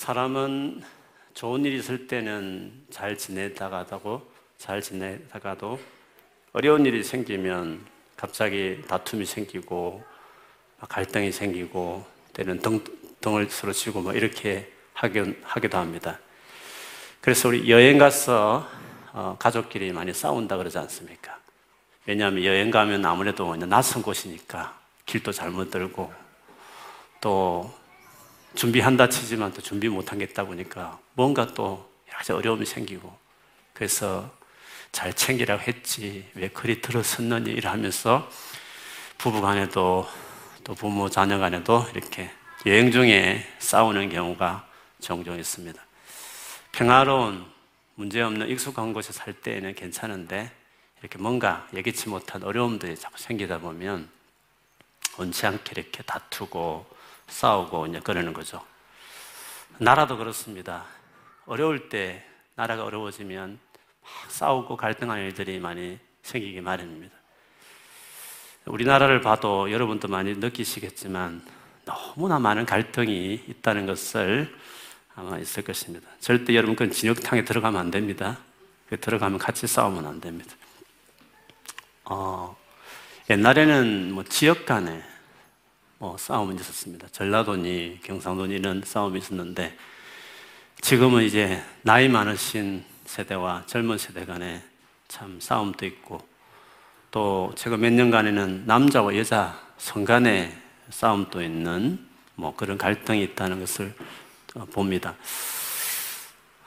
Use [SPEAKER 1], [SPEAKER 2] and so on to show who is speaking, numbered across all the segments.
[SPEAKER 1] 사람은 좋은 일이 있을 때는 잘 지내다가도 잘 지내다가도 어려운 일이 생기면 갑자기 다툼이 생기고 갈등이 생기고 때는 등, 등을 서로 치고 뭐 이렇게 하기도, 하기도 합니다. 그래서 우리 여행 가서 어, 가족끼리 많이 싸운다 그러지 않습니까? 왜냐하면 여행 가면 아무래도 낯선 곳이니까 길도 잘못 들고 또 준비한다 치지만 또 준비 있다 보니까 뭔가 또 여러 가지 어려움이 생기고 그래서 잘 챙기라고 했지 왜 그리 들어섰느니 이러면서 부부 간에도 또 부모 자녀 간에도 이렇게 여행 중에 싸우는 경우가 종종 있습니다. 평화로운 문제없는 익숙한 곳에 살 때에는 괜찮은데 이렇게 뭔가 예기치 못한 어려움들이 자꾸 생기다 보면 원치 않게 이렇게 다투고 싸우고 이제 그러는 거죠. 나라도 그렇습니다. 어려울 때 나라가 어려워지면 막 싸우고 갈등하는 일들이 많이 생기기 마련입니다. 우리나라를 봐도 여러분도 많이 느끼시겠지만 너무나 많은 갈등이 있다는 것을 아마 있을 것입니다. 절대 여러분 그 진흙탕에 들어가면 안 됩니다. 들어가면 같이 싸우면 안 됩니다. 어, 옛날에는 뭐 지역 간에 뭐 싸움은 있었습니다. 전라도니 경상도니 이런 싸움이 있었는데 지금은 이제 나이 많으신 세대와 젊은 세대 간에 참 싸움도 있고 또 최근 몇 년간에는 남자와 여자 성 간의 싸움도 있는 뭐 그런 갈등이 있다는 것을 어, 봅니다.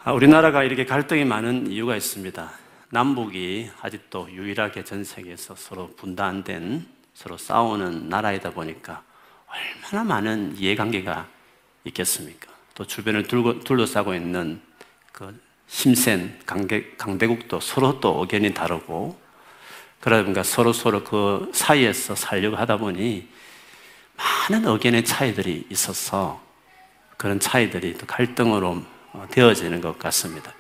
[SPEAKER 1] 아, 우리나라가 이렇게 갈등이 많은 이유가 있습니다. 남북이 아직도 유일하게 전 세계에서 서로 분단된 서로 싸우는 나라이다 보니까 얼마나 많은 이해관계가 있겠습니까? 또 주변을 둘러, 싸고 있는 그 힘센 강대, 강대국도 서로 또 의견이 다르고 그러다 보니까 서로 서로 그 사이에서 살려고 하다 보니 많은 의견의 차이들이 있어서 그런 차이들이 또 갈등으로 어, 되어지는 것 같습니다.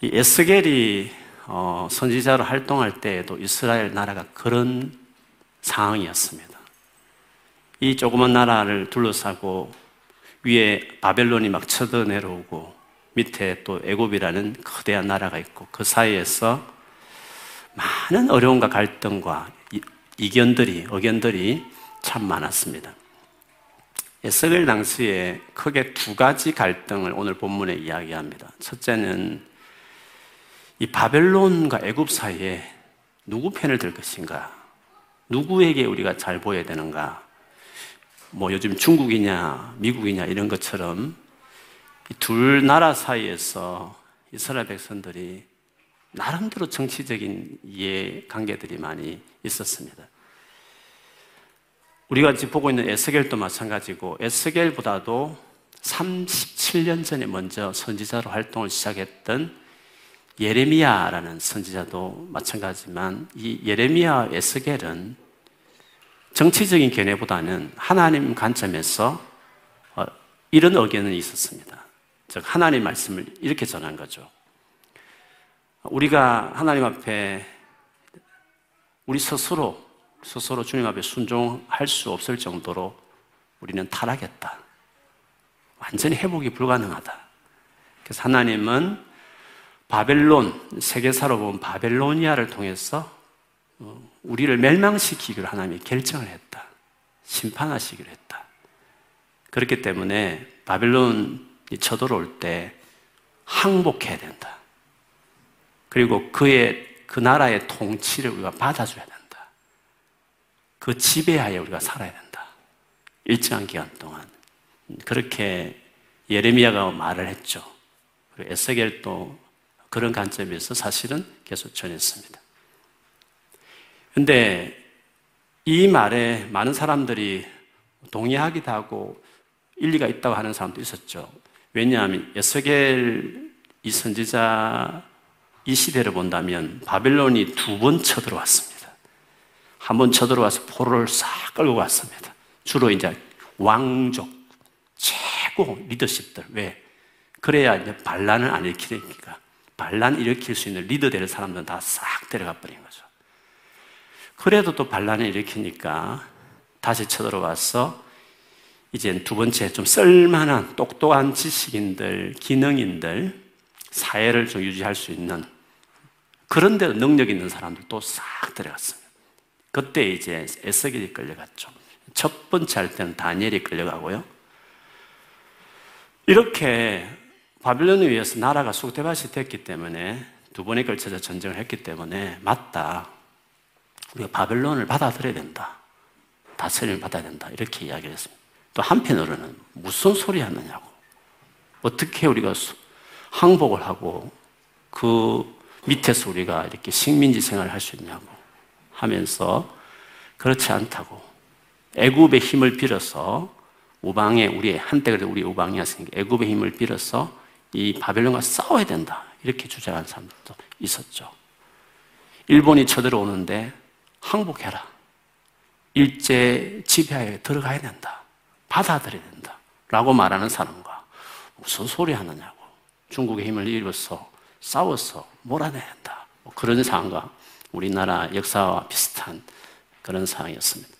[SPEAKER 1] 이 에스겔이 어, 선지자로 활동할 때에도 이스라엘 나라가 그런 상황이었습니다. 이 조그만 나라를 둘러싸고 위에 바벨론이 막 쳐져 내려오고 밑에 또 애굽이라는 거대한 나라가 있고 그 사이에서 많은 어려움과 갈등과 이견들이 의견들이 참 많았습니다. 에스겔 당시에 크게 두 가지 갈등을 오늘 본문에 이야기합니다. 첫째는 이 바벨론과 애굽 사이에 누구 편을 들 것인가? 누구에게 우리가 잘 보여야 되는가? 뭐 요즘 중국이냐, 미국이냐 이런 것처럼 둘 나라 사이에서 이스라엘 백성들이 나름대로 정치적인 이해 관계들이 많이 있었습니다. 우리가 지금 보고 있는 에스겔도 마찬가지고 에스겔보다도 37년 전에 먼저 선지자로 활동을 시작했던 예레미야라는 선지자도 마찬가지지만 이 예레미야 에스겔은 정치적인 견해보다는 하나님 관점에서 어, 이런 의견은 있었습니다. 즉 하나님 말씀을 이렇게 전한 거죠. 우리가 하나님 앞에 우리 스스로 스스로 주님 앞에 순종할 수 없을 정도로 우리는 타락했다. 완전히 회복이 불가능하다. 그래서 하나님은 바벨론, 세계사로 보면 바벨로니아를 통해서 어, 우리를 멸망시키기로 하나님이 결정을 했다. 심판하시기로 했다. 그렇기 때문에 바벨론이 쳐들어올 때 항복해야 된다. 그리고 그의, 그 나라의 통치를 우리가 받아줘야 된다. 그 지배하에 우리가 살아야 된다. 일정한 기간 동안. 그렇게 예레미야가 말을 했죠. 그리고 에스겔도 그런 관점에서 사실은 계속 전했습니다. 근데 이 말에 많은 사람들이 동의하기도 하고 일리가 있다고 하는 사람도 있었죠. 왜냐하면 에스겔 이 선지자 이 시대를 본다면 바벨론이 두 번 쳐들어왔습니다. 한 번 쳐들어와서 포로를 싹 끌고 갔습니다. 주로 이제 왕족, 최고 리더십들. 왜? 그래야 이제 반란을 안 일으키니까. 반란 일으킬 수 있는 리더 될 사람들은 다 싹 데려가 버린 거죠. 그래도 또 반란을 일으키니까 다시 쳐들어와서 이제 두 번째 좀 쓸만한 똑똑한 지식인들, 기능인들, 사회를 좀 유지할 수 있는 그런 데 능력 있는 사람들도 싹 들어갔습니다. 그때 이제 에스겔이 끌려갔죠. 첫 번째 할 때는 다니엘이 끌려가고요. 이렇게 바빌론에 의해서 나라가 쑥대밭이 됐기 때문에 두 번에 걸쳐서 전쟁을 했기 때문에 맞다. 우리가 바벨론을 받아들여야 된다. 다스림을 받아야 된다. 이렇게 이야기를 했습니다. 또 한편으로는 무슨 소리 하느냐고. 어떻게 우리가 항복을 하고 그 밑에서 우리가 이렇게 식민지 생활을 할 수 있냐고 하면서 그렇지 않다고 애굽의 힘을 빌어서 우방에 우리 한때 그래도 우리 우방이었으니까 애굽의 힘을 빌어서 이 바벨론과 싸워야 된다 이렇게 주장한 사람들도 있었죠. 일본이 쳐들어오는데 항복해라. 일제 지배하에 들어가야 된다. 받아들여야 된다. 라고 말하는 사람과 무슨 소리 하느냐고. 중국의 힘을 입어서 싸워서 몰아내야 한다. 뭐 그런 상황과 우리나라 역사와 비슷한 그런 상황이었습니다.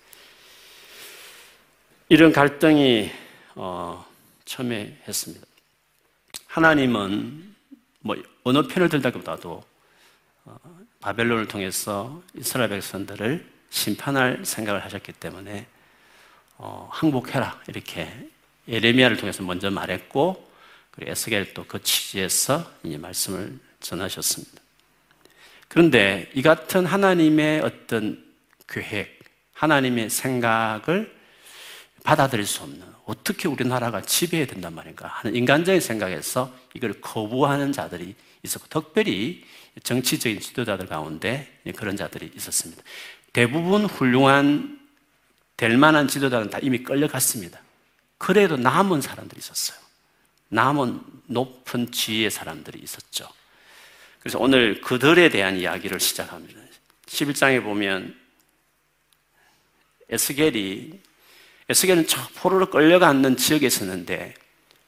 [SPEAKER 1] 이런 갈등이 어, 처음에 했습니다. 하나님은 뭐 어느 편을 들다기보다도 어, 바벨론을 통해서 이스라엘 백성들을 심판할 생각을 하셨기 때문에 어, 항복해라 이렇게 예레미야를 통해서 먼저 말했고 그리고 에스겔 또그 취지에서 이 말씀을 전하셨습니다. 그런데 이 같은 하나님의 어떤 계획, 하나님의 생각을 받아들일 수 없는 어떻게 우리나라가 지배해야 된단 말인가 하는 인간적인 생각에서 이걸 거부하는 자들이 있었고 특별히 정치적인 지도자들 가운데 그런 자들이 있었습니다. 대부분 훌륭한 될 만한 지도자는 다 이미 끌려갔습니다. 그래도 남은 사람들이 있었어요. 남은 높은 지위의 사람들이 있었죠. 그래서 오늘 그들에 대한 이야기를 시작합니다. 11장에 보면 에스겔이 에스겔은 저 포로로 끌려가는 지역에 있었는데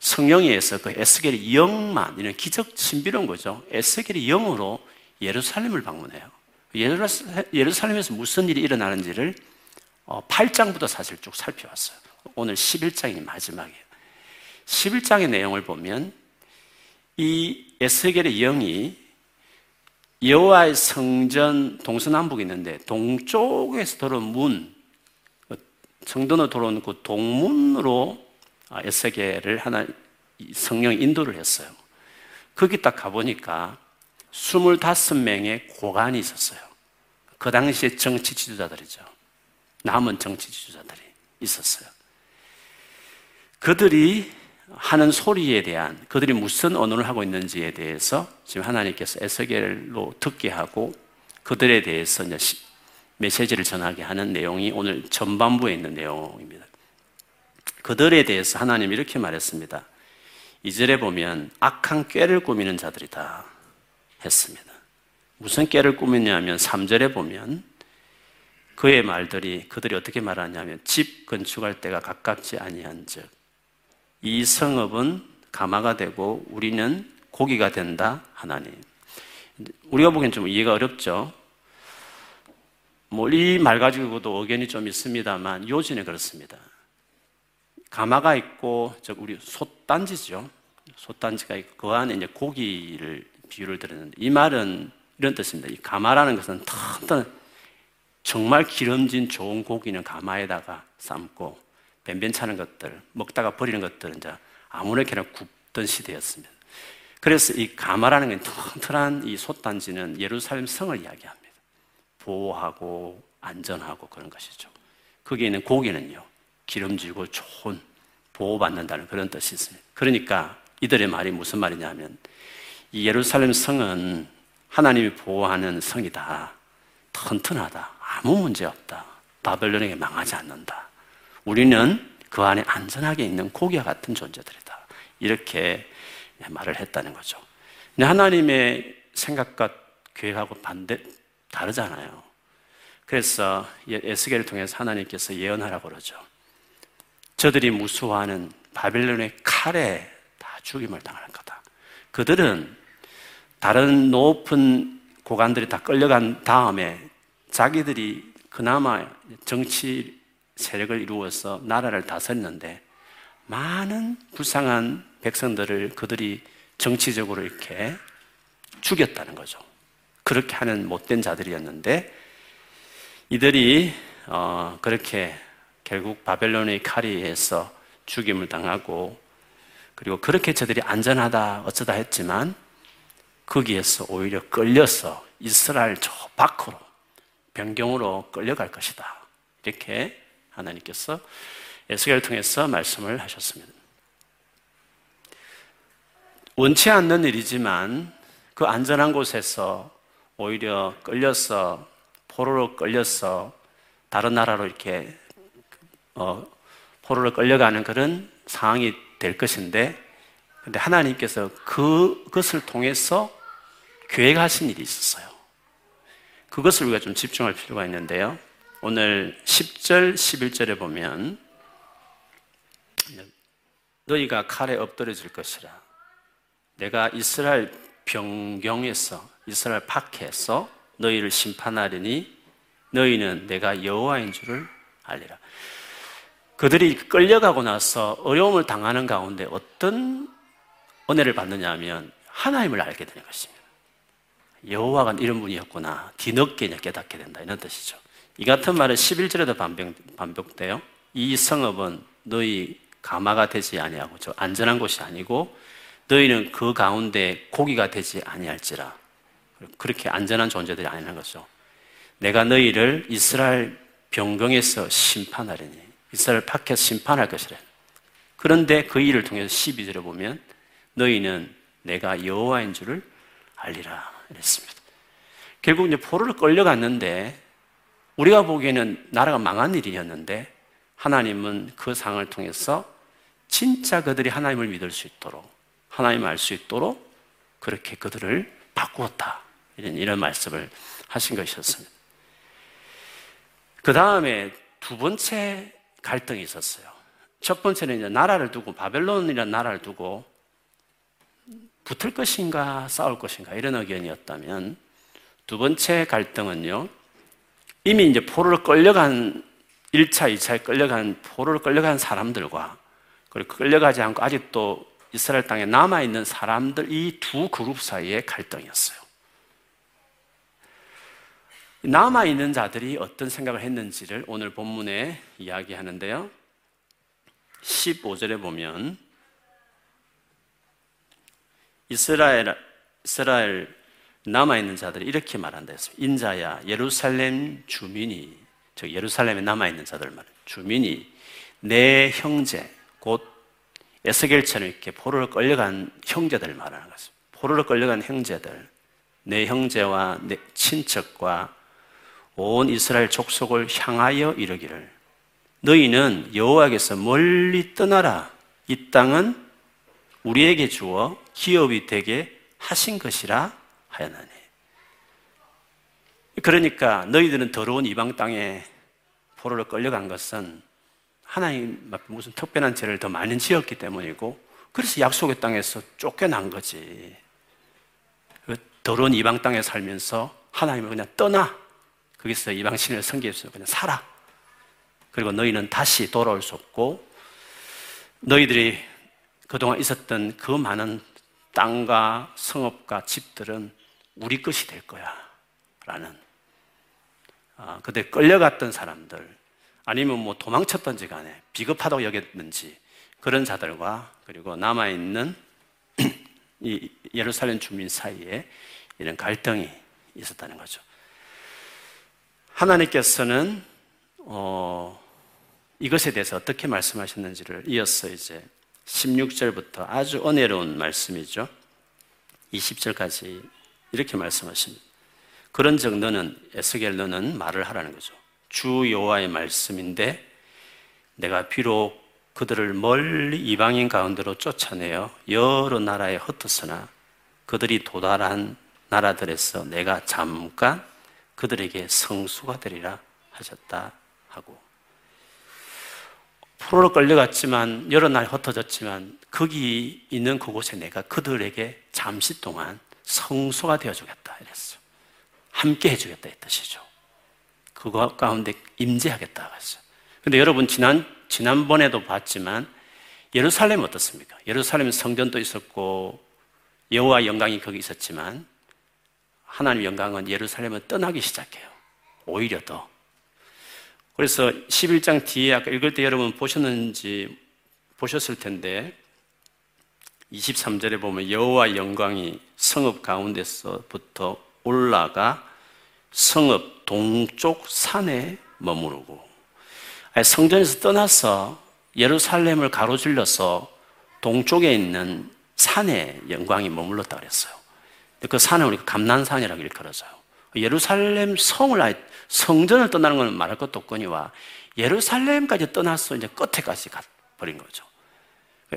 [SPEAKER 1] 성령에 의해서 그 에스겔의 영만 이런 기적 신비로운 거죠. 에스겔의 영으로 예루살렘을 방문해요. 예루살렘에서 무슨 일이 일어나는지를 8장부터 어, 사실 쭉 살펴왔어요. 오늘 11장이 마지막이에요. 11장의 내용을 보면 이 에스겔의 영이 여호와의 성전 동서남북이 있는데 동쪽에서 들어온 문 성전으로 들어온 그 동문으로 에스겔을 하나 성령 인도를 했어요. 거기 딱 가보니까 25명의 고관이 있었어요. 그 당시에 정치 지도자들이죠. 남은 정치 지도자들이 있었어요. 그들이 하는 소리에 대한 그들이 무슨 언어를 하고 있는지에 대해서 지금 하나님께서 에스겔로 듣게 하고 그들에 대해서 메시지를 전하게 하는 내용이 오늘 전반부에 있는 내용입니다. 그들에 대해서 하나님 이렇게 말했습니다. 이절에 보면 악한 꾀를 꾸미는 자들이다 했습니다. 무슨 꾀를 꾸미냐면 3절에 보면 그의 말들이 그들이 어떻게 말하냐면 집 건축할 때가 가깝지 아니한즉 이 성읍은 가마가 되고 우리는 고기가 된다 하나님. 우리가 보기엔 좀 이해가 어렵죠. 뭐 이 말 가지고도 의견이 좀 있습니다만 요지는 그렇습니다. 가마가 있고 저 우리 솥단지죠. 솥단지가 있고 그 안에 이제 고기를 비유를 드렸는데 이 말은 이런 뜻입니다. 이 가마라는 것은 튼튼 정말 기름진 좋은 고기는 가마에다가 삶고 변변찮은 것들, 먹다가 버리는 것들은 이제 아무렇게나 굽던 시대였습니다. 그래서 이 가마라는 건 튼튼한 이 솥단지는 예루살렘 성을 이야기합니다. 보호하고 안전하고 그런 것이죠. 거기에 있는 고기는요, 기름지고 좋은 보호받는다는 그런 뜻이 있습니다. 그러니까 이들의 말이 무슨 말이냐면 이 예루살렘 성은 하나님이 보호하는 성이다. 튼튼하다. 아무 문제 없다. 바벨론에게 망하지 않는다. 우리는 그 안에 안전하게 있는 고기와 같은 존재들이다. 이렇게 말을 했다는 거죠. 근데 하나님의 생각과 계획하고 반대, 다르잖아요. 그래서 예, 에스겔을 통해서 하나님께서 예언하라고 그러죠. 저들이 무수하는 바벨론의 칼에 다 죽임을 당하는 거다. 그들은 다른 높은 고관들이 다 끌려간 다음에 자기들이 그나마 정치 세력을 이루어서 나라를 다스렸는데 많은 불쌍한 백성들을 그들이 정치적으로 이렇게 죽였다는 거죠. 그렇게 하는 못된 자들이었는데 이들이 어, 그렇게 결국 바벨론의 의해서 죽임을 당하고 그리고 그렇게 저들이 안전하다 어쩌다 했지만 거기에서 오히려 끌려서 이스라엘 저 밖으로 변경으로 끌려갈 것이다. 이렇게 하나님께서 에스겔을 통해서 말씀을 하셨습니다. 원치 않는 일이지만 그 안전한 곳에서 오히려 끌려서 포로로 끌려서 다른 나라로 이렇게 어, 포로로 끌려가는 그런 상황이 될 것인데, 근데 하나님께서 그, 그것을 통해서 계획하신 일이 있었어요. 그것을 우리가 좀 집중할 필요가 있는데요. 오늘 10절, 11절에 보면 너희가 칼에 엎드려질 것이라. 내가 이스라엘 병경에서 이스라엘 밖에서 너희를 심판하리니 너희는 내가 여호와인 줄을 알리라. 그들이 끌려가고 나서 어려움을 당하는 가운데 어떤 은혜를 받느냐 하면 하나님을 알게 되는 것입니다. 여호와가 이런 분이었구나. 뒤늦게 깨닫게 된다. 이런 뜻이죠. 이 같은 말은 11절에도 반복, 반복돼요. 이 성읍은 너희 가마가 되지 아니하고 저 안전한 곳이 아니고 너희는 그 가운데 고기가 되지 아니할지라. 그렇게 안전한 존재들이 아니라는 거죠. 내가 너희를 이스라엘 병경에서 심판하려니 이스라엘 밖에서 심판할 것이라. 그런데 그 일을 통해서 12절에 보면 너희는 내가 여호와인 줄을 알리라 이랬습니다. 결국 이제 포로를 끌려갔는데 우리가 보기에는 나라가 망한 일이었는데 하나님은 그 상을 통해서 진짜 그들이 하나님을 믿을 수 있도록 하나님을 알 수 있도록 그렇게 그들을 바꾸었다. 이런, 이런 말씀을 하신 것이었습니다. 그 다음에 두 번째 갈등이 있었어요. 첫 번째는 이제 나라를 두고, 바벨론이라는 나라를 두고 붙을 것인가, 싸울 것인가, 이런 의견이었다면 두 번째 갈등은요, 이미 이제 포로를 끌려간 1차, 2차에 끌려간, 포로를 끌려간 사람들과 그리고 끌려가지 않고 아직도 이스라엘 땅에 남아 있는 사람들 이 두 그룹 사이의 갈등이었어요. 남아있는 자들이 어떤 생각을 했는지를 오늘 본문에 이야기하는데요. 15절에 보면 이스라엘, 이스라엘 남아있는 자들이 이렇게 말한다 했습니다. 인자야, 예루살렘 주민이, 저 예루살렘에 남아있는 자들 말, 주민이 내 형제, 곧 에스겔처럼 이렇게 포로를 끌려간 형제들 말하는 것입니다. 포로를 끌려간 형제들, 내 형제와 내 친척과 온 이스라엘 족속을 향하여 이르기를 너희는 여호와께서 멀리 떠나라 이 땅은 우리에게 주어 기업이 되게 하신 것이라 하였나니 그러니까 너희들은 더러운 이방 땅에 포로를 끌려간 것은 하나님 앞에 무슨 특별한 죄를 더 많이 지었기 때문이고 그래서 약속의 땅에서 쫓겨난 거지. 그 더러운 이방 땅에 살면서 하나님을 그냥 떠나. 거기서 이방신을 섬기면서 그냥 살아. 그리고 너희는 다시 돌아올 수 없고 너희들이 그동안 있었던 그 많은 땅과 성읍과 집들은 우리 것이 될 거야. 라는. 아, 그때 끌려갔던 사람들, 아니면 뭐 도망쳤던지 간에 비겁하다고 여겼는지 그런 자들과 그리고 남아있는 이 예루살렘 주민 사이에 이런 갈등이 있었다는 거죠. 하나님께서는 어, 이것에 대해서 어떻게 말씀하셨는지를 이어서 이제 16절부터 아주 은혜로운 말씀이죠. 20절까지 이렇게 말씀하십니다. 그런즉 너는 에스겔 너는 말을 하라는 거죠. 주 여호와의 말씀인데 내가 비록 그들을 멀리 이방인 가운데로 쫓아내어 여러 나라에 흩었으나 그들이 도달한 나라들에서 내가 잠깐 그들에게 성수가 되리라 하셨다 하고 포로로 끌려갔지만 여러 날 흩어졌지만 거기 있는 그곳에 내가 그들에게 잠시 동안 성수가 되어주겠다 이랬어. 함께 해주겠다 이 뜻이죠. 그거 가운데 임재하겠다고 했어요. 근데 여러분 지난 지난번에도 봤지만 예루살렘 어떻습니까? 예루살렘 성전도 있었고 여호와 영광이 거기 있었지만 하나님 영광은 예루살렘을 떠나기 시작해요. 오히려 더. 그래서 11장 뒤에 아까 읽을 때 여러분 보셨는지 보셨을 텐데 23절에 보면 여호와 영광이 성읍 가운데서부터 올라가 성읍 동쪽 산에 머무르고 성전에서 떠나서 예루살렘을 가로질러서 동쪽에 있는 산에 영광이 머물렀다 그랬어요. 그 산을 우리가 감난산이라고 일컬어서요. 예루살렘 성을 아예 성전을 떠나는 것은 말할 것도 없거니와 예루살렘까지 떠나서 이제 끝에까지 가버린 거죠.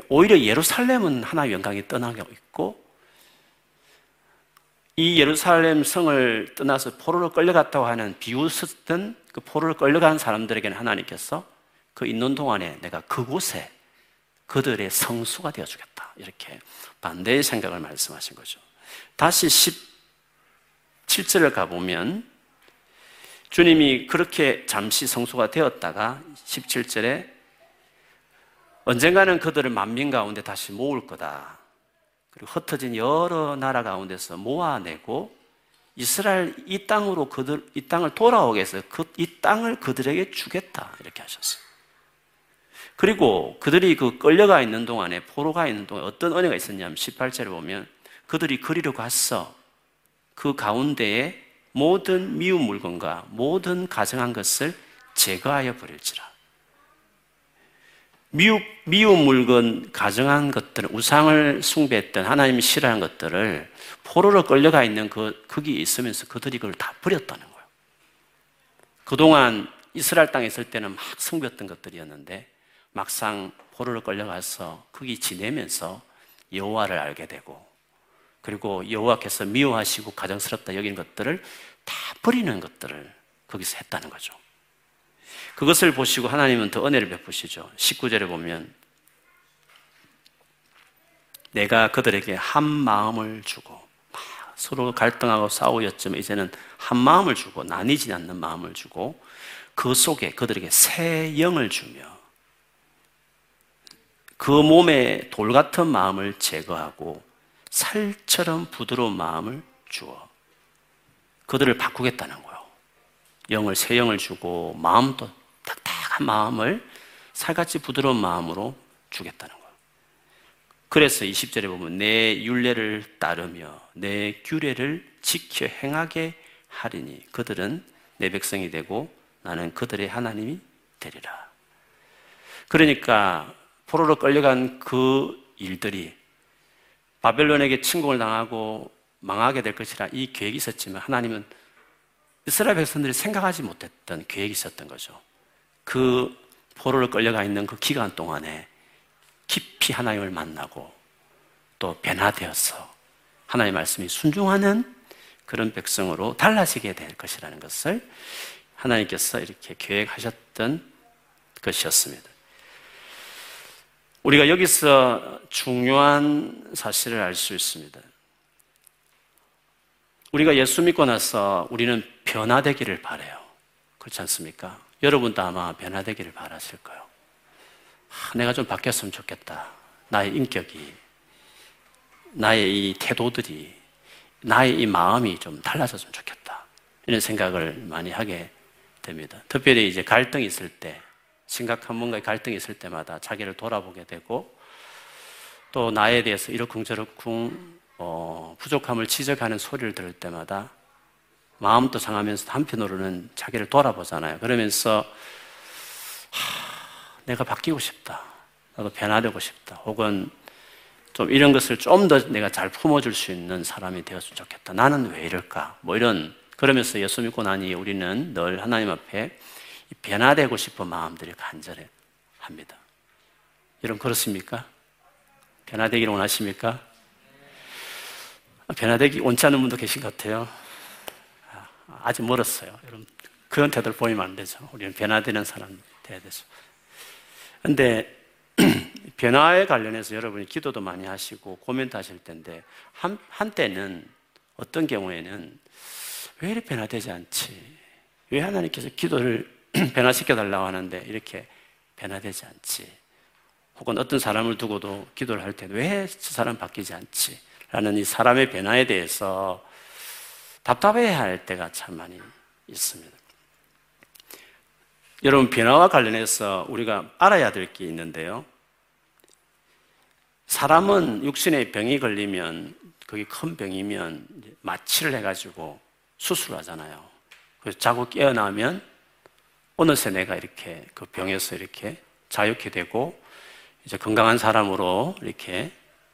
[SPEAKER 1] 오히려 예루살렘은 하나의 영광이 떠나고 있고 이 예루살렘 성을 떠나서 포로로 끌려갔다고 하는 비웃었던 그 포로로 끌려간 사람들에게는 하나님께서 그 있는 동안에 내가 그곳에 그들의 성수가 되어주겠다. 이렇게 반대의 생각을 말씀하신 거죠. 다시 17절을 가보면 주님이 그렇게 잠시 성수가 되었다가 17절에 언젠가는 그들을 만민 가운데 다시 모을 거다. 그리고 흩어진 여러 나라 가운데서 모아내고 이스라엘 이 땅으로 그들 이 땅을 돌아오게 해서 그, 이 땅을 그들에게 주겠다 이렇게 하셨어요. 그리고 그들이 그 끌려가 있는 동안에 포로가 있는 동안에 어떤 은혜가 있었냐면 18절에 보면 그들이 그리로 갔어. 그 가운데에 모든 미운 물건과 모든 가정한 것을 제거하여 버릴지라. 미우, 미운 물건, 가정한 것들, 우상을 숭배했던 하나님이 싫어하는 것들을 포로로 끌려가 있는 그, 거기에 있으면서 그들이 그걸 다 버렸다는 거예요. 그동안 이스라엘 땅에 있을 때는 막 숭배했던 것들이었는데 막상 포로로 끌려가서 거기 지내면서 여호와를 알게 되고 그리고 여호와께서 미워하시고 가정스럽다 여기는 것들을 다 버리는 것들을 거기서 했다는 거죠. 그것을 보시고 하나님은 더 은혜를 베푸시죠. 19절에 보면 내가 그들에게 한 마음을 주고 서로 갈등하고 싸우였지만 이제는 한 마음을 주고 나뉘지 않는 마음을 주고 그 속에 그들에게 새 영을 주며 그 몸에 돌 같은 마음을 제거하고 살처럼 부드러운 마음을 주어 그들을 바꾸겠다는 거예요. 영을 새 영을 주고 마음도 딱딱한 마음을 살같이 부드러운 마음으로 주겠다는 거예요. 그래서 20절에 보면 내 율례를 따르며 내 규례를 지켜 행하게 하리니 그들은 내 백성이 되고 나는 그들의 하나님이 되리라. 그러니까 포로로 끌려간 그 일들이 바벨론에게 침공을 당하고 망하게 될 것이라 이 계획이 있었지만 하나님은 이스라엘 백성들이 생각하지 못했던 계획이 있었던 거죠. 그 포로를 끌려가 있는 그 기간 동안에 깊이 하나님을 만나고 또 변화되어서 하나님의 말씀이 순종하는 그런 백성으로 달라지게 될 것이라는 것을 하나님께서 이렇게 계획하셨던 것이었습니다. 우리가 여기서 중요한 사실을 알 수 있습니다. 우리가 예수 믿고 나서 우리는 변화되기를 바래요. 그렇지 않습니까? 여러분도 아마 변화되기를 바라실 거예요. 아, 내가 좀 바뀌었으면 좋겠다. 나의 인격이, 나의 이 태도들이, 나의 이 마음이 좀 달라졌으면 좋겠다. 이런 생각을 많이 하게 됩니다. 특별히 이제 갈등이 있을 때, 심각한 뭔가의 갈등이 있을 때마다 자기를 돌아보게 되고 또 나에 대해서 이러쿵저러쿵 어, 부족함을 지적하는 소리를 들을 때마다 마음도 상하면서 한편으로는 자기를 돌아보잖아요. 그러면서 하, 내가 바뀌고 싶다. 나도 변화되고 싶다. 혹은 좀 이런 것을 좀 더 내가 잘 품어줄 수 있는 사람이 되었으면 좋겠다. 나는 왜 이럴까? 뭐 이런 그러면서 예수 믿고 나니 우리는 늘 하나님 앞에 변화되고 싶은 마음들이 간절해 합니다. 여러분 그렇습니까? 변화되기를 원하십니까? 변화되기 원치 않는 분도 계신 것 같아요. 아직 멀었어요. 여러분 그런 태도를 보이면 안 되죠. 우리는 변화되는 사람 돼야 되죠. 근데 변화에 관련해서 여러분이 기도도 많이 하시고 코멘트 하실 텐데 한, 한때는 어떤 경우에는 왜 이렇게 변화되지 않지? 왜 하나님께서 기도를 변화시켜 달라고 하는데 이렇게 변화되지 않지. 혹은 어떤 사람을 두고도 기도를 할 때 왜 저 사람 바뀌지 않지? 라는 이 사람의 변화에 대해서 답답해 할 때가 참 많이 있습니다. 여러분, 변화와 관련해서 우리가 알아야 될 게 있는데요. 사람은 육신에 병이 걸리면, 그게 큰 병이면 마취를 해가지고 수술하잖아요. 그래서 자고 깨어나면 어느새 내가 이렇게 그 병에서 이렇게 자유케 되고 이제 건강한 사람으로 이렇게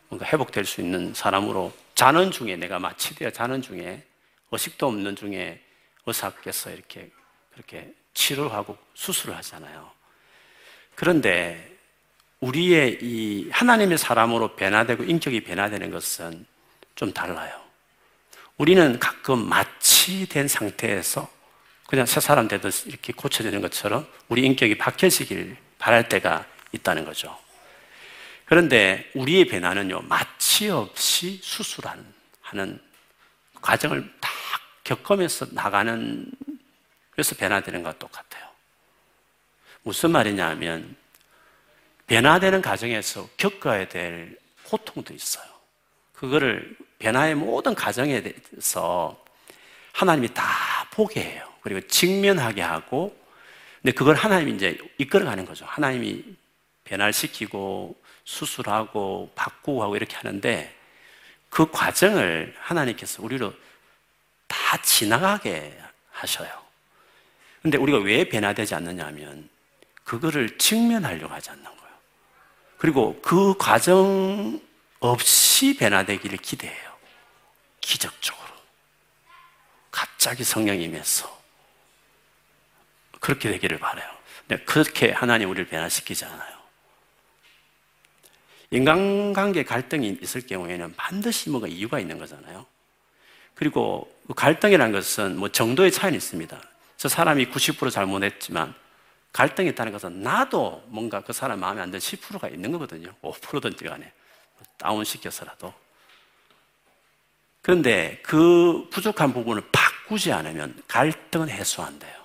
[SPEAKER 1] 뭔가 회복될 수 있는 사람으로 자는 중에 내가 마취되어 자는 중에 의식도 없는 중에 의사께서 이렇게 그렇게 치료하고 수술을 하잖아요. 그런데 우리의 이 하나님의 사람으로 변화되고 인격이 변화되는 것은 좀 달라요. 우리는 가끔 마취된 상태에서 그냥 새 사람 되듯 이렇게 고쳐지는 것처럼 우리 인격이 바뀌어지길 바랄 때가 있다는 거죠. 그런데 우리의 변화는요, 마취 없이 수술하는, 하는 과정을 다 겪으면서 나가는, 그래서 변화되는 것과 똑같아요. 무슨 말이냐 하면, 변화되는 과정에서 겪어야 될 고통도 있어요. 그거를 변화의 모든 과정에 대해서 하나님이 다 보게 해요. 그리고 직면하게 하고, 근데 그걸 하나님이 이제 이끌어가는 거죠. 하나님이 변화시키고, 수술하고, 바꾸고 하고 이렇게 하는데, 그 과정을 하나님께서 우리로 다 지나가게 하셔요. 근데 우리가 왜 변화되지 않느냐 하면, 그거를 직면하려고 하지 않는 거예요. 그리고 그 과정 없이 변화되기를 기대해요. 기적적으로. 갑자기 성령이 임해서. 그렇게 되기를 바래요. 그렇게 하나님 우리를 변화시키지 않아요. 인간관계 갈등이 있을 경우에는 반드시 뭐가 이유가 있는 거잖아요. 그리고 그 갈등이라는 것은 뭐 정도의 차이는 있습니다. 저 사람이 90% 잘못했지만 갈등이 있다는 것은 나도 뭔가 그 사람 마음에 안 드는 10%가 있는 거거든요. 5%든지 간에. 다운시켜서라도. 그런데 그 부족한 부분을 바꾸지 않으면 갈등은 해소 안 돼요.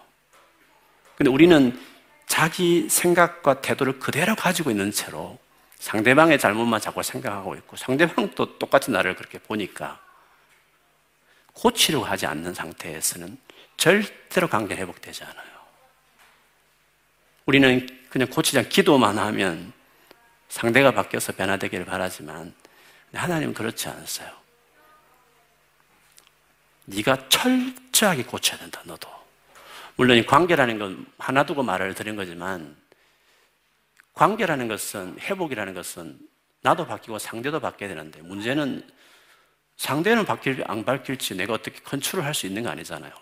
[SPEAKER 1] 근데 우리는 자기 생각과 태도를 그대로 가지고 있는 채로 상대방의 잘못만 자꾸 생각하고 있고 상대방도 똑같이 나를 그렇게 보니까 고치려고 하지 않는 상태에서는 절대로 관계 회복되지 않아요. 우리는 그냥 고치자 기도만 하면 상대가 바뀌어서 변화되기를 바라지만 하나님은 그렇지 않았어요. 네가 철저하게 고쳐야 된다. 너도. 물론 관계라는 건 하나 두고 말을 드린 거지만 관계라는 것은 회복이라는 것은 나도 바뀌고 상대도 바뀌어야 되는데 문제는 상대는 바뀔지 안 바뀔지 내가 어떻게 컨트롤 할 수 있는 거 아니잖아요.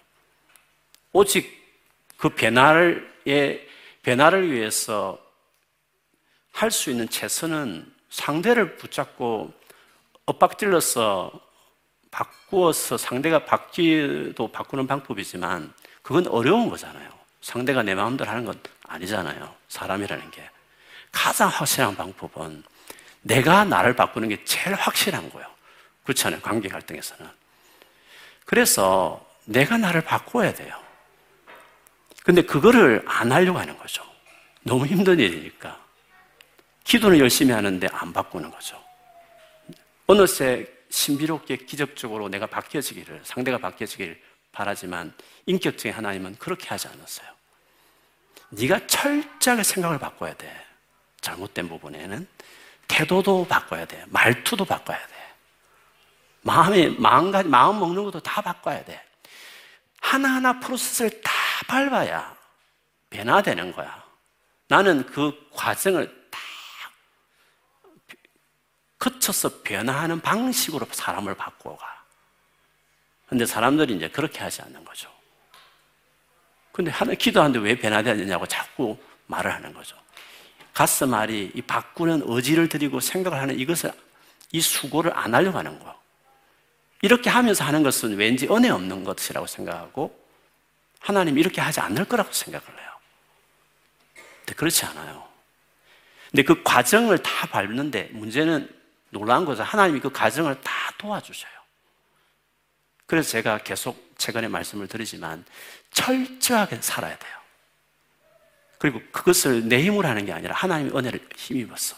[SPEAKER 1] 오직 그 변화의 변화를 위해서 할 수 있는 최선은 상대를 붙잡고 엇박질러서 바꾸어서 상대가 바뀌도 바꾸는 방법이지만 그건 어려운 거잖아요. 상대가 내 마음대로 하는 건 아니잖아요. 사람이라는 게. 가장 확실한 방법은 내가 나를 바꾸는 게 제일 확실한 거예요. 그렇잖아요. 관계 갈등에서는. 그래서 내가 나를 바꿔야 돼요. 근데 그거를 안 하려고 하는 거죠. 너무 힘든 일이니까. 기도는 열심히 하는데 안 바꾸는 거죠. 어느새 신비롭게 기적적으로 내가 바뀌어지기를, 상대가 바뀌어지기를 바라지만 인격적인 하나님은 그렇게 하지 않았어요. 네가 철저하게 생각을 바꿔야 돼. 잘못된 부분에는 태도도 바꿔야 돼. 말투도 바꿔야 돼. 마음에 마음가짐, 마음 먹는 것도 다 바꿔야 돼. 하나하나 프로세스를 다 밟아야 변화되는 거야. 나는 그 과정을 다 거쳐서 변화하는 방식으로 사람을 바꿔가. 근데 사람들이 이제 그렇게 하지 않는 거죠. 근데 하나 기도하는데 왜 변화되느냐고 자꾸 말을 하는 거죠. 가슴 알이 이 바꾸는 의지를 드리고 생각을 하는 이것을 이 수고를 안 하려고 하는 거예요. 이렇게 하면서 하는 것은 왠지 은혜 없는 것이라고 생각하고 하나님 이렇게 하지 않을 거라고 생각을 해요. 근데 그렇지 않아요. 근데 그 과정을 다 밟는데 문제는 놀라운 거죠. 하나님이 그 과정을 다 도와주셔요. 그래서 제가 계속 최근에 말씀을 드리지만 철저하게 살아야 돼요. 그리고 그것을 내 힘으로 하는 게 아니라 하나님의 은혜를 힘입어서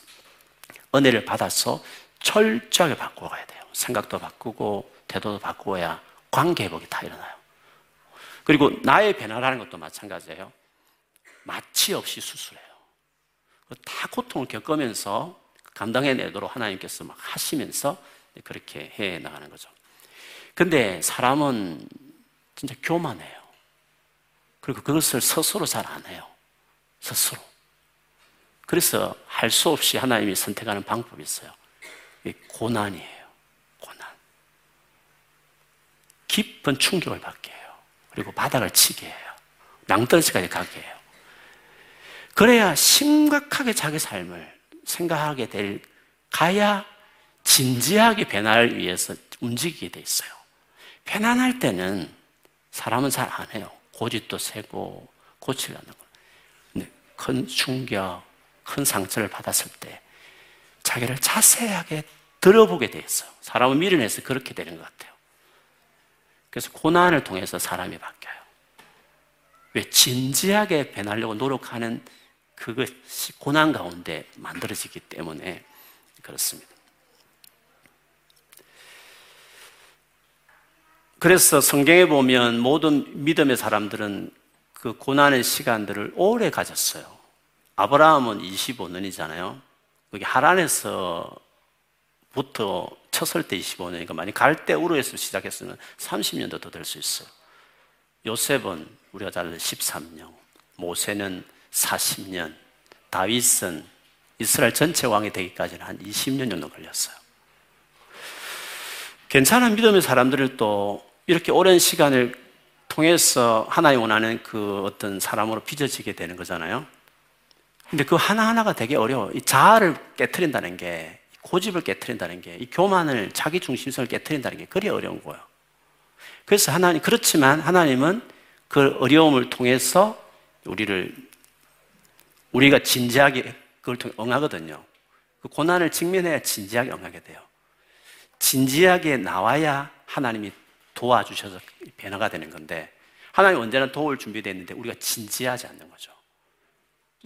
[SPEAKER 1] 은혜를 받아서 철저하게 바꿔가야 돼요. 생각도 바꾸고 태도도 바꾸어야 관계 회복이 다 일어나요. 그리고 나의 변화라는 것도 마찬가지예요. 마취 없이 수술해요. 다 고통을 겪으면서 감당해내도록 하나님께서 막 하시면서 그렇게 해 나가는 거죠. 근데 사람은 진짜 교만해요. 그리고 그것을 스스로 잘 안 해요. 스스로. 그래서 할 수 없이 하나님이 선택하는 방법이 있어요. 고난이에요. 고난. 깊은 충격을 받게 해요. 그리고 바닥을 치게 해요. 낭떠러지까지 가게 해요. 그래야 심각하게 자기 삶을 생각하게 될, 가야 진지하게 변화를 위해서 움직이게 돼 있어요. 편안할 때는 사람은 잘 안 해요. 고집도 세고 고치려는 거. 근데 큰 충격, 큰 상처를 받았을 때 자기를 자세하게 들어보게 돼 있어요. 사람은 미련해서 그렇게 되는 것 같아요. 그래서 고난을 통해서 사람이 바뀌어요. 왜 진지하게 변하려고 노력하는 그것이 고난 가운데 만들어지기 때문에 그렇습니다. 그래서 성경에 보면 모든 믿음의 사람들은 그 고난의 시간들을 오래 가졌어요. 아브라함은 25년이잖아요. 거기 하란에서부터 쳤을 때 25년이니까 만약 갈대 우르에서 시작했으면 30년도 더 될 수 있어요. 요셉은 우리가 잘 13년, 모세는 40년, 다윗은 이스라엘 전체 왕이 되기까지는 한 20년 정도 걸렸어요. 괜찮은 믿음의 사람들을 또 이렇게 오랜 시간을 통해서 하나님 원하는 그 어떤 사람으로 빚어지게 되는 거잖아요. 근데 그 하나하나가 되게 어려워. 이 자아를 깨뜨린다는 게, 고집을 깨뜨린다는 게, 이 교만을, 자기 중심성을 깨뜨린다는 게 그리 어려운 거예요. 그래서 하나님, 그렇지만 하나님은 그 어려움을 통해서 우리를, 우리가 진지하게 그걸 통해 응하거든요. 그 고난을 직면해야 진지하게 응하게 돼요. 진지하게 나와야 하나님이 도와주셔서 변화가 되는 건데 하나님 언제나 도울 준비되어 있는데 우리가 진지하지 않는 거죠.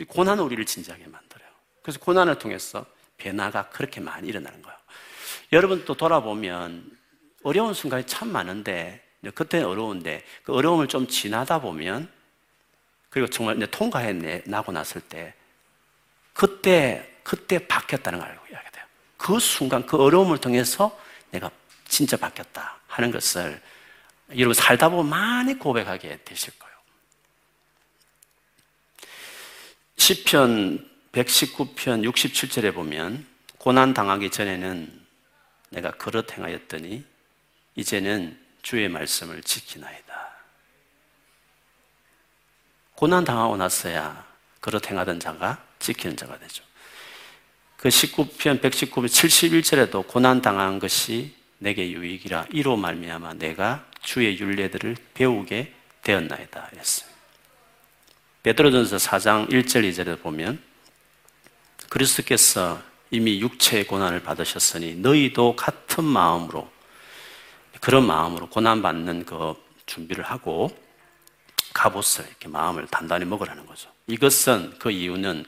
[SPEAKER 1] 고난은 우리를 진지하게 만들어요. 그래서 고난을 통해서 변화가 그렇게 많이 일어나는 거예요. 여러분 또 돌아보면 어려운 순간이 참 많은데 그때는 어려운데 그 어려움을 좀 지나다 보면 그리고 정말 이제 통과해 나고 났을 때 그때 그때 바뀌었다는 걸 알고 이야기 돼요. 그 순간 그 어려움을 통해서 내가 진짜 바뀌었다. 하는 것을 여러분 살다 보면 많이 고백하게 되실 거예요. 시편 119편 67절에 보면 고난 당하기 전에는 내가 그릇 행하였더니 이제는 주의 말씀을 지키나이다. 고난 당하고 나서야 그릇 행하던 자가 지키는 자가 되죠. 그 19편 119편 71절에도 고난 당한 것이 내게 유익이라 이로 말미암아 내가 주의 윤례들을 배우게 되었나이다. 베드로전서 4장 1절 2절에 보면 그리스도께서 이미 육체의 고난을 받으셨으니 너희도 같은 마음으로 그런 마음으로 고난 받는 그 준비를 하고 갑옷을 이렇게 마음을 단단히 먹으라는 거죠. 이것은 그 이유는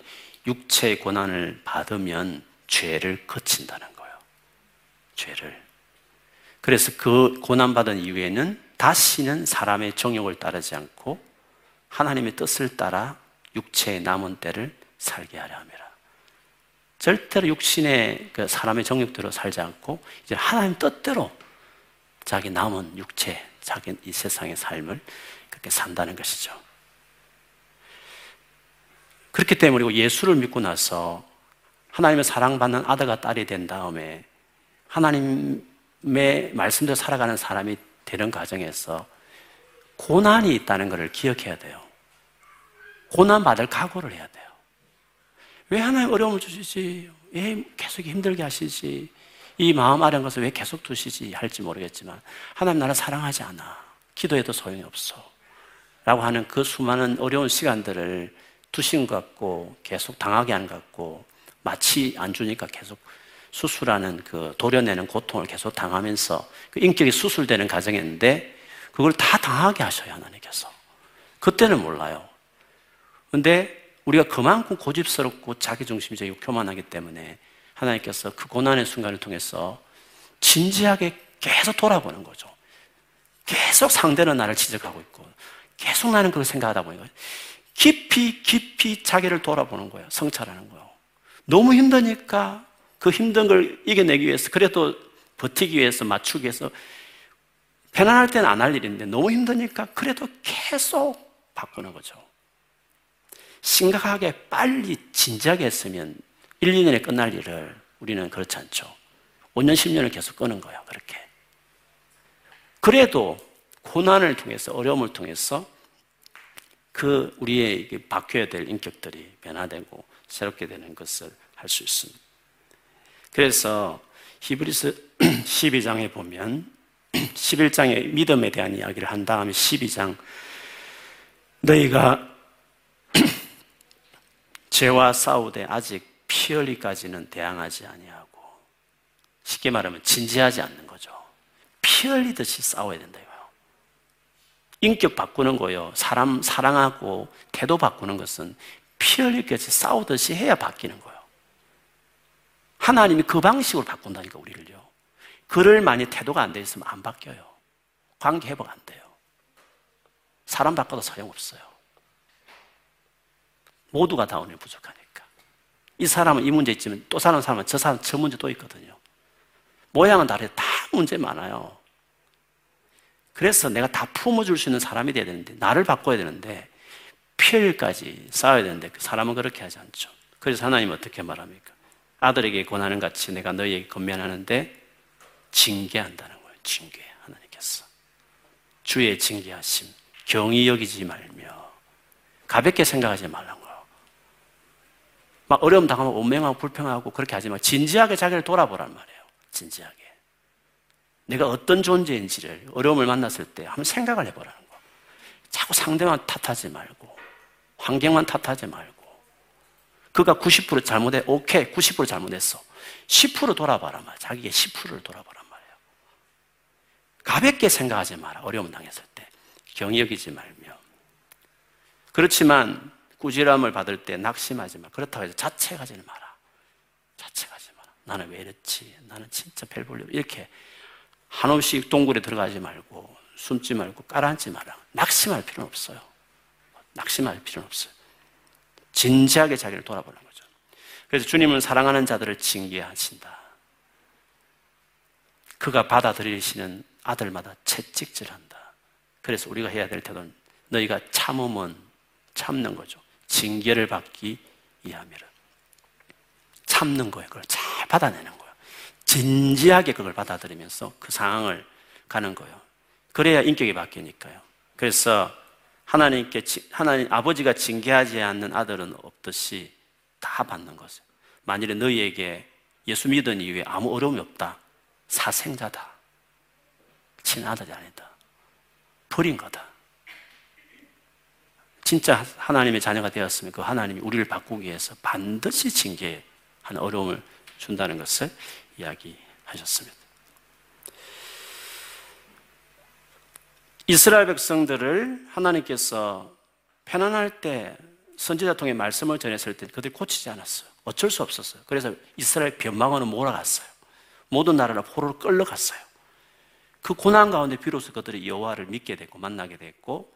[SPEAKER 1] 육체의 고난을 받으면 죄를 거친다는 거예요. 죄를. 그래서 그 고난받은 이후에는 다시는 사람의 정욕을 따르지 않고 하나님의 뜻을 따라 육체의 남은 때를 살게 하려 함이라. 절대로 육신의 그 사람의 정욕대로 살지 않고 이제 하나님 뜻대로 자기 남은 육체, 자기 이 세상의 삶을 그렇게 산다는 것이죠. 그렇기 때문에 예수를 믿고 나서 하나님의 사랑받는 아들과 딸이 된 다음에 하나님 의 말씀대로 살아가는 사람이 되는 과정에서 고난이 있다는 것을 기억해야 돼요. 고난 받을 각오를 해야 돼요. 왜 하나님 어려움을 주시지? 왜 계속 힘들게 하시지? 이 마음 아련 것을 왜 계속 두시지? 할지 모르겠지만 하나님 나를 사랑하지 않아. 기도해도 소용이 없어. 라고 하는 그 수많은 어려운 시간들을 두신 것 같고 계속 당하게 하는 것 같고 마치 안 주니까 계속 수술하는 그 도려내는 고통을 계속 당하면서 그 인격이 수술되는 과정이었는데 그걸 다 당하게 하셔요, 하나님께서. 그때는 몰라요. 근데 우리가 그만큼 고집스럽고 자기중심적이고 교만하기 때문에 하나님께서 그 고난의 순간을 통해서 진지하게 계속 돌아보는 거죠. 계속 상대는 나를 지적하고 있고 계속 나는 그걸 생각하다 보니까 깊이 깊이 자기를 돌아보는 거예요. 성찰하는 거예요. 너무 힘드니까 그 힘든 걸 이겨내기 위해서 그래도 버티기 위해서 맞추기 위해서 편안할 때는 안 할 일인데 너무 힘드니까 그래도 계속 바꾸는 거죠. 심각하게 빨리 진지하게 했으면 1, 2년에 끝날 일을 우리는 그렇지 않죠. 5년, 10년을 계속 끄는 거예요. 그렇게. 그래도 고난을 통해서, 어려움을 통해서 그 우리의 바뀌어야 될 인격들이 변화되고 새롭게 되는 것을 할 수 있습니다. 그래서 히브리스 12장에 보면 11장에 믿음에 대한 이야기를 한 다음에 12장 너희가 죄와 싸우되 아직 피 흘리까지는 대항하지 아니하고 쉽게 말하면 진지하지 않는 거죠. 피 흘리듯이 싸워야 된다 이거요. 인격 바꾸는 거요. 사람 사랑하고 태도 바꾸는 것은 피 흘리듯이 싸우듯이 해야 바뀌는 거예요. 하나님이 그 방식으로 바꾼다니까 우리를요. 그를 많이 태도가 안 돼 있으면 안 바뀌어요. 관계 회복 안 돼요. 사람 바꿔도 소용없어요. 모두가 다 오늘 부족하니까. 이 사람은 이 문제 있지만 또 사는 사람은 저 사람 저 문제 또 있거든요. 모양은 다르게 다 문제 많아요. 그래서 내가 다 품어줄 수 있는 사람이 돼야 되는데, 나를 바꿔야 되는데, 피흘까지 쌓아야 되는데, 그 사람은 그렇게 하지 않죠. 그래서 하나님 어떻게 말합니까? 아들에게 권하는 같이 내가 너희에게 건면하는데, 징계한다는 거예요. 징계, 하나님께서. 주의 징계하심, 경이 여기지 말며, 가볍게 생각하지 거예요. 막 어려움 당하면 원맹하고 불평하고 그렇게 하지 마. 진지하게 자기를 돌아보란 말이에요. 진지하게. 내가 어떤 존재인지를 어려움을 만났을 때 한번 생각을 해보라는 거. 자꾸 상대만 탓하지 말고, 환경만 탓하지 말고, 그가 90% 잘못해, 오케이, 90% 잘못했어. 10% 돌아봐라 말. 자기의 10%를 돌아보란 말이에요. 가볍게 생각하지 마라. 어려움 당했을 때. 경이 여기지 말며. 그렇지만 꾸지람을 받을 때 낙심하지 마. 그렇다고 해서 자책하지는 마라. 자책하지 마라. 나는 왜 이랬지? 나는 진짜 별 볼일 이렇게 한없이 동굴에 들어가지 말고 숨지 말고 깔아앉지 마라. 낙심할 필요는 없어요. 낙심할 필요는 없어요. 진지하게 자기를 돌아보는 거죠. 그래서 주님은 사랑하는 자들을 징계하신다. 그가 받아들이시는 아들마다 채찍질한다. 그래서 우리가 해야 될 태도는 너희가 참으면 참는 거죠. 징계를 받기 위함이라. 참는 거예요. 그걸 잘 받아내는 거예요. 진지하게 그걸 받아들이면서 그 상황을 가는 거예요. 그래야 인격이 바뀌니까요. 그래서 하나님께 하나님 아버지가 징계하지 않는 아들은 없듯이 다 받는 것이에요. 만일에 너희에게 예수 믿은 이후에 아무 어려움이 없다. 사생자다. 친아들이 아니다. 버린 거다. 진짜 하나님의 자녀가 되었으면 그 하나님이 우리를 바꾸기 위해서 반드시 징계하는 어려움을 준다는 것을 이야기하셨습니다. 이스라엘 백성들을 하나님께서 편안할 때 선지자 통해 말씀을 전했을 때 그들이 고치지 않았어요. 어쩔 수 없었어요. 그래서 이스라엘 변방으로 몰아갔어요. 모든 나라를 포로로 끌려갔어요. 그 고난 가운데 비로소 그들이 여호와를 믿게 됐고 만나게 됐고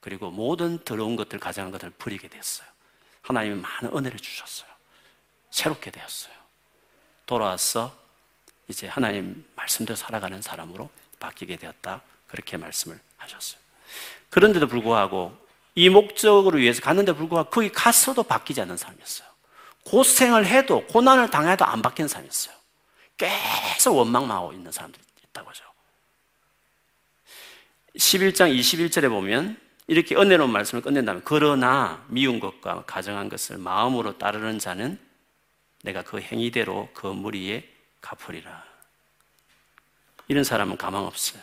[SPEAKER 1] 그리고 모든 더러운 것들, 가장한 것들을 버리게 됐어요. 하나님이 많은 은혜를 주셨어요. 새롭게 되었어요. 돌아와서 이제 하나님 말씀대로 살아가는 사람으로 바뀌게 되었다. 그렇게 말씀을 하셨어요. 그런데도 불구하고 이 목적으로 위해서 갔는데 불구하고 거기 갔어도 바뀌지 않는 사람이었어요. 고생을 해도 고난을 당해도 안 바뀌는 사람이었어요. 계속 원망만 하고 있는 사람들이 있다고 하죠. 11장 21절에 보면 이렇게 은혜로운 말씀을 끝낸다면 그러나 미운 것과 가정한 것을 마음으로 따르는 자는 내가 그 행위대로 그 무리에 갚으리라. 이런 사람은 가망 없어요.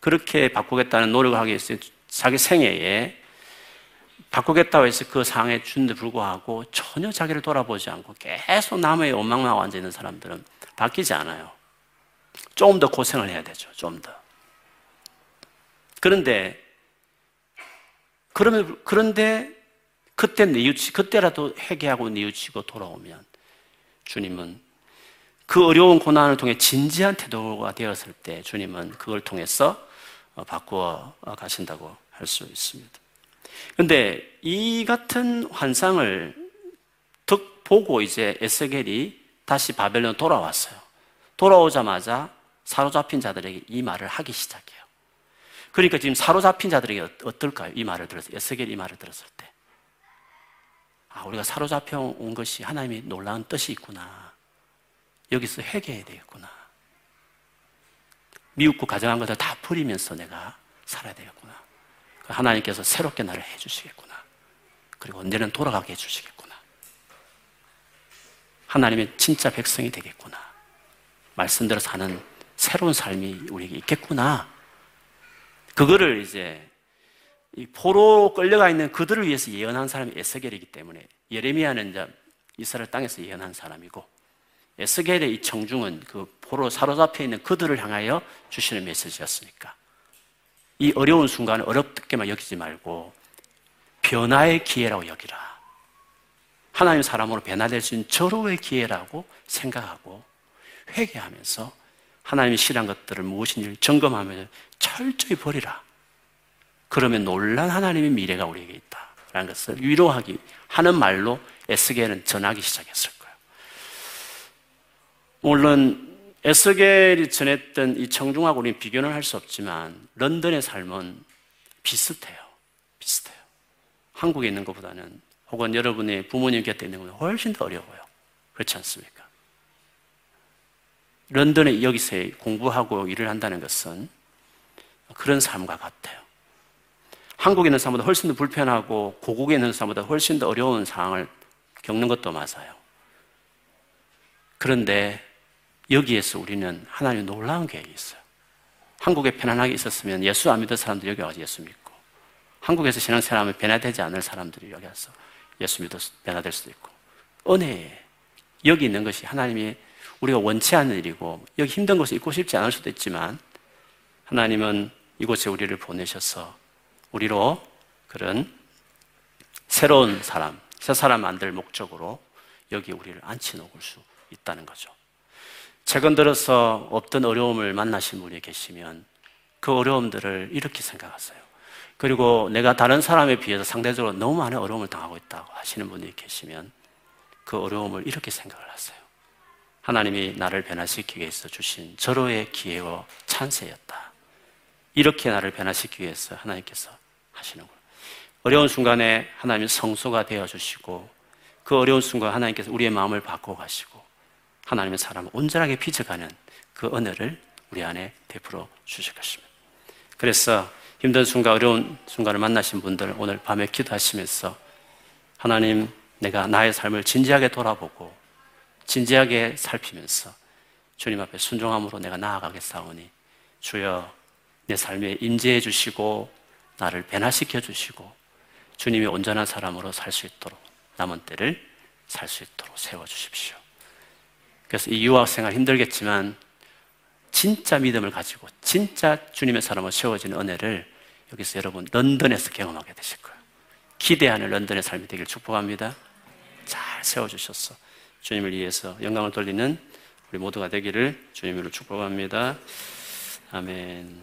[SPEAKER 1] 그렇게 바꾸겠다는 노력을 하기 위해서 자기 생애에 바꾸겠다고 해서 그 상에 준데 불구하고 전혀 자기를 돌아보지 않고 계속 남의 원망만 앉아 있는 사람들은 바뀌지 않아요. 좀더 고생을 해야 되죠. 좀 더. 그런데 그러면, 그런데 그때 뉘우치, 그때라도 회개하고 뉘우치고 돌아오면 주님은 그 어려운 고난을 통해 진지한 태도가 되었을 때 주님은 그걸 통해서 어, 바꾸어 가신다고 할 수 있습니다. 근데 이 같은 환상을 득 보고 이제 에스겔이 다시 바벨론 돌아왔어요. 돌아오자마자 사로잡힌 자들에게 이 말을 하기 시작해요. 그러니까 지금 사로잡힌 자들에게 어떨까요? 이 말을 들었을 때, 에스겔 이 말을 들었을 때. 아, 우리가 사로잡혀 온 것이 하나님이 놀라운 뜻이 있구나. 여기서 회개해야 되겠구나. 미웃고 가정한 것을 다 버리면서 내가 살아야 되겠구나. 하나님께서 새롭게 나를 해주시겠구나. 그리고 언제는 돌아가게 해주시겠구나. 하나님의 진짜 백성이 되겠구나. 말씀대로 사는 새로운 삶이 우리에게 있겠구나. 그거를 이제 이 포로 끌려가 있는 그들을 위해서 예언한 사람이 에스겔이기 때문에 예레미야는 이제 이스라엘 땅에서 예언한 사람이고 에스겔의 이 청중은 그 포로 사로잡혀 있는 그들을 향하여 주시는 메시지였으니까 이 어려운 순간을 어렵게만 여기지 말고 변화의 기회라고 여기라. 하나님 사람으로 변화될 수 있는 절호의 기회라고 생각하고 회개하면서 하나님이 싫어한 것들을 무엇인지 점검하면 철저히 버리라. 그러면 놀란 하나님의 미래가 우리에게 있다. 라는 것을 위로하기 하는 말로 에스겔은 전하기 시작했을. 물론 에스겔이 전했던 이 청중하고 우리는 비교는 할 수 없지만 런던의 삶은 비슷해요. 비슷해요. 한국에 있는 것보다는 혹은 여러분의 부모님 곁에 있는 것보다 훨씬 더 어려워요. 그렇지 않습니까? 런던에 여기서 공부하고 일을 한다는 것은 그런 삶과 같아요. 한국에 있는 사람보다 훨씬 더 불편하고 고국에 있는 사람보다 훨씬 더 어려운 상황을 겪는 것도 맞아요. 그런데 여기에서 우리는 하나님의 놀라운 계획이 있어요. 한국에 편안하게 있었으면 예수 안 믿을 사람들 여기 와서 예수 믿고 한국에서 신앙생활하면 변화되지 않을 사람들이 여기 와서 예수 믿어 변화될 수도 있고. 은혜. 여기 있는 것이 하나님이 우리가 원치 않는 일이고 여기 힘든 것을 있고 싶지 않을 수도 있지만 하나님은 이곳에 우리를 보내셔서 우리로 그런 새로운 사람, 새 사람 만들 목적으로 여기 우리를 앉혀 놓을 수 있다는 거죠. 최근 들어서 없던 어려움을 만나신 분이 계시면 그 어려움들을 이렇게 생각하세요. 그리고 내가 다른 사람에 비해서 상대적으로 너무 많은 어려움을 당하고 있다고 하시는 분이 계시면 그 어려움을 이렇게 생각을 하세요. 하나님이 나를 변화시키기 위해서 주신 절호의 기회와 찬스였다. 이렇게 나를 변화시키기 위해서 하나님께서 하시는 거예요. 어려운 순간에 하나님이 성소가 되어 주시고 그 어려운 순간 하나님께서 우리의 마음을 바꿔 가시고 하나님의 사람을 온전하게 빚어가는 그 은혜를 우리 안에 베풀어 주실 것입니다. 그래서 힘든 순간, 어려운 순간을 만나신 분들 오늘 밤에 기도하시면서 하나님, 내가 나의 삶을 진지하게 돌아보고 진지하게 살피면서 주님 앞에 순종함으로 내가 나아가겠사오니 주여 내 삶에 임재해 주시고 나를 변화시켜 주시고 주님이 온전한 사람으로 살 수 있도록 남은 때를 살 수 있도록 세워 주십시오. 그래서 이 유학 생활 힘들겠지만 진짜 믿음을 가지고 진짜 주님의 사람으로 세워지는 은혜를 여기서 여러분 런던에서 경험하게 되실 거예요. 기대하는 런던의 삶이 되길 축복합니다. 잘 세워주셨어. 주님을 위해서 영광을 돌리는 우리 모두가 되기를 주님으로 축복합니다. 아멘.